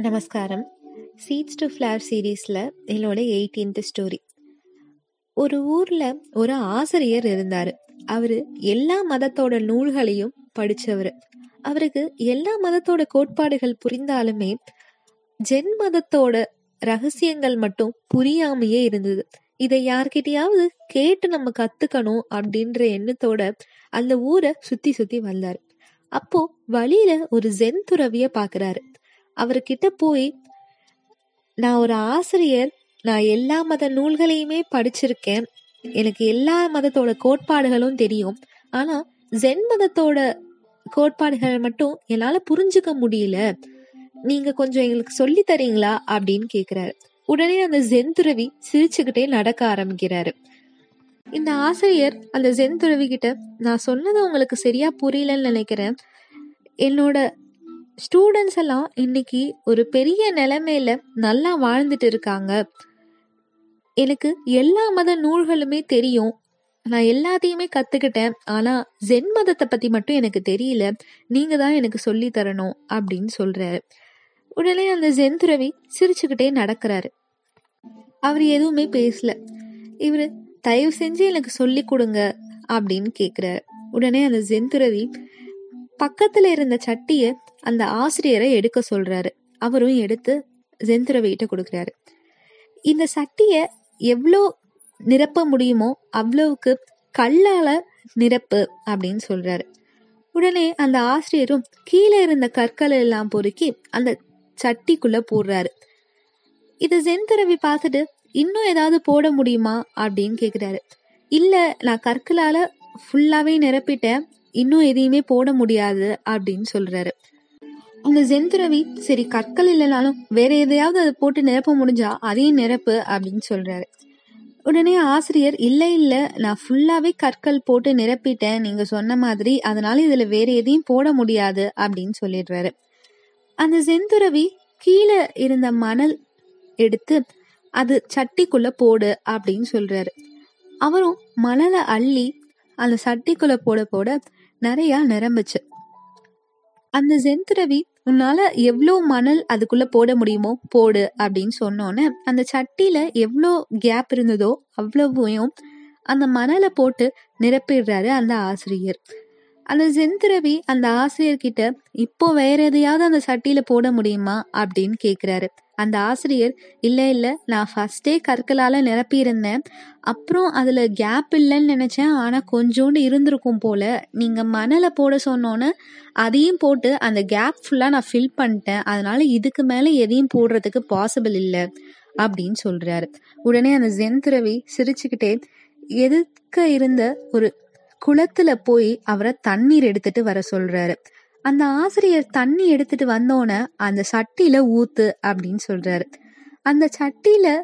நமஸ்காரம். Seeds to flower சீரீஸில் என்னோட எயிட்டீன்த் ஸ்டோரி ஒரு ஊரில் ஒரு ஆசிரியர் இருந்தார். அவர் எல்லா மதத்தோட நூல்களையும் படித்தவர் அவருக்கு எல்லா மதத்தோட கோட்பாடுகள் புரிந்தாலுமே ஜென் மதத்தோட ரகசியங்கள் மட்டும் புரியாமையே இருந்தது. இதை யார்கிட்டயாவது கேட்டு நம்ம கத்துக்கணும் அப்படின்ற எண்ணத்தோட அந்த ஊரை சுத்தி சுத்தி வந்தார். அப்போ வழியில ஒரு ஜென் துறவிய பாக்குறாரு. அவர்கிட்ட போய் நான் ஒரு ஆசிரியர் நான் எல்லா மத நூல்களையுமே படிச்சிருக்கேன். எனக்கு எல்லா மதத்தோட கோட்பாடுகளும் தெரியும். ஆனா ஜென் மதத்தோட கோட்பாடுகள் மட்டும் என்னால புரிஞ்சுக்க முடியல. நீங்க கொஞ்சம் எங்களுக்கு சொல்லி தரீங்களா? அப்படின்னு கேக்குறாரு. உடனே அந்த ஜென் துறவி சிரிச்சுக்கிட்டே நடக்க ஆரம்பிக்கிறாரு. இந்த ஆசிரியர் அந்த ஜென் துறவி கிட்ட நான் சொன்னது உங்களுக்கு சரியா புரியலன்னு நினைக்கிறேன். என்னோட ஸ்டூடெண்ட்ஸ் எல்லாம் இன்னைக்கு ஒரு பெரிய நிலைமையில நல்லா வாழ்ந்துட்டு இருக்காங்க. எனக்கு எல்லா மத நூல்களுமே தெரியும். நான் எல்லாத்தையுமே கத்துக்கிட்டேன். ஆனா ஜென் மதத்தை பத்தி மட்டும் எனக்கு தெரியல. நீங்க தான் எனக்கு சொல்லி தரணும் அப்படின்னு சொல்றாரு. உடனே அந்த ஜென் துறவி சிரிச்சுக்கிட்டே நடக்கிறாரு. அவர் எதுவுமே பேசல. இவரு தயவு செஞ்சு எனக்கு சொல்லி கொடுங்க அப்படின்னு கேக்குறாரு. உடனே அந்த ஜென் துறவி பக்கத்துல இருந்த சட்டிய அந்த ஆசிரியரை எடுக்க சொல்றாரு. அவரும் எடுத்து ஜென்துறவிகிட்ட கொடுக்குறாரு. இந்த சட்டிய எவ்வளோ நிரப்ப முடியுமோ அவ்வளவுக்கு கல்லால நிரப்பு அப்படின்னு சொல்றாரு. உடனே அந்த ஆசிரியரும் கீழே இருந்த கற்களை எல்லாம் பொறுக்கி அந்த சட்டிக்குள்ள போடுறாரு. இதை ஜென்துறவி பார்த்துட்டு இன்னும் ஏதாவது போட முடியுமா அப்படின்னு கேக்குறாரு. இல்ல நான் கற்களால ஃபுல்லாவே நிரப்பிட்டேன். இன்னும் எதையுமே போட முடியாது அப்படின்னு சொல்றாரு. அந்த ஜென்துறவி சரி கற்கள் இல்லைனாலும் வேற எதையாவது அதை போட்டு நிரப்ப முடிஞ்சா அதையும் நிரப்பு அப்படின்னு சொல்றாரு. உடனே ஆசிரியர் இல்ல இல்ல நான் ஃபுல்லாவே கற்கள் போட்டு நிரப்பிட்டேன். நீங்க சொன்ன மாதிரி அதனால இதுல வேற எதையும் போட முடியாது அப்படின்னு சொல்லிடுறாரு. அந்த செந்துறவி கீழே இருந்த மணல் எடுத்து அது சட்டிக்குள்ள போடு அப்படின்னு சொல்றாரு. அவரும் மணலை அள்ளி அந்த சட்டிக்குள்ள போட போட நிறைய நிரம்புச்சு. அந்த செந்துறவி உன்னால எவ்வளோ மணல் அதுக்குள்ள போட முடியுமோ போடு அப்படின்னு சொன்னோன்னே அந்த சட்டியில எவ்வளோ கேப் இருந்ததோ அவ்வளவையும் அந்த மணலை போட்டு நிரப்பிடுறாரு அந்த ஆசிரியர். அந்த செந்துறவி அந்த ஆசிரியர்கிட்ட இப்போ வேற எதையாவது அந்த சட்டியில போட முடியுமா? அப்படின்னு கேக்குறாரு. அந்த ஆசிரியர் இல்லை இல்லை நான் ஃபஸ்ட்டே கற்களால் நிரப்பியிருந்தேன். அப்புறம் அதில் கேப் இல்லைன்னு நினச்சேன். ஆனால் கொஞ்சோண்டு இருந்திருக்கும் போல. நீங்கள் மணலை போட சொன்னோன்னே அதையும் போட்டு அந்த கேப் ஃபுல்லாக நான் ஃபில் பண்ணிட்டேன். அதனால் இதுக்கு மேலே எதையும் போடுறதுக்கு பாசிபிள் இல்லை. அப்படின்னு சொல்கிறாரு உடனே அந்த ஜென் துறவி சிரிச்சுக்கிட்டே எதுக்க இருந்த? ஒரு குளத்துல போய் அவரை தண்ணீர் எடுத்துட்டு வர சொல்றாரு. அந்த ஆசிரியர் தண்ணி எடுத்துட்டு வந்தோன்னே அந்த சட்டியில ஊத்து அப்படின்னு சொல்றாரு. அந்த சட்டியில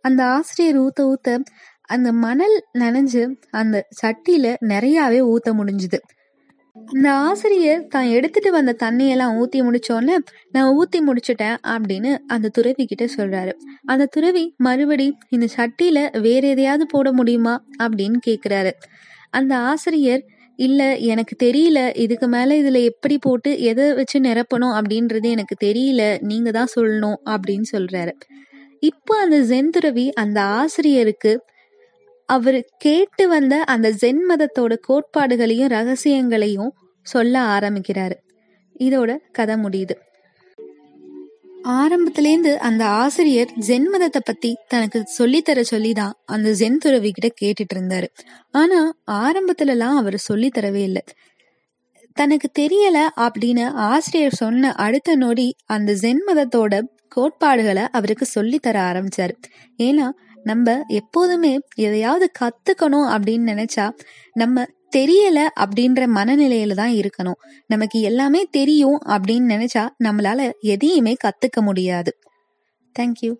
அந்த ஆசிரியர் ஊத்த ஊத்த அந்த மணல் நனைஞ்சு அந்த சட்டியில நிறையாவே ஊத்த முடிஞ்சுது. அந்த ஆசிரியர் தான் எடுத்துட்டு வந்த தண்ணியெல்லாம் ஊத்தி முடிச்சோடனே நான் ஊத்தி முடிச்சிட்டேன் அப்படின்னு அந்த துறவி கிட்ட சொல்றாரு. அந்த துறவி மறுபடி இந்த சட்டியில வேற எதையாவது போட முடியுமா? அப்படின்னு கேக்குறாரு. அந்த ஆசிரியர் இல்ல எனக்கு தெரியல. இதுக்கு மேல இதுல எப்படி போட்டு எதை வச்சு நிரப்பணும் அப்படின்றது எனக்கு தெரியல. நீங்க தான் சொல்லணும் அப்படின்னு சொல்றாரு. இப்போ அந்த ஜென் துறவி அந்த ஆசிரியருக்கு அவர் கேட்டு வந்த அந்த ஜென் மதத்தோட கோட்பாடுகளையும் ரகசியங்களையும் சொல்ல ஆரம்பிக்கிறாரு. இதோட கதை முடியுது. ஆரம்பத்திலேருந்து அந்த ஆசிரியர் ஜென் மதத்தை பத்தி தனக்கு சொல்லித்தர சொல்லிதான் அந்த ஜென் துறவி கிட்ட கேட்டுட்டு இருந்தாரு ஆனா ஆரம்பத்துல எல்லாம் அவர் சொல்லித்தரவே இல்லை. தனக்கு தெரியல அப்படின்னு ஆசிரியர் சொன்ன அடுத்த நொடி அந்த ஜென் மதத்தோட கோட்பாடுகளை அவருக்கு சொல்லித்தர தர ஆரம்பிச்சாரு. ஏன்னா நம்ம எப்போதுமே எதையாவது கத்துக்கணும் அப்படின்னு நினைச்சா நம்ம தெரியல அப்படின்ற மனநிலையில தான் இருக்கணும். நமக்கு எல்லாமே தெரியும் அப்படின்னு நினைச்சா நம்மளால எதையுமே கத்துக்க முடியாது. தேங்க்யூ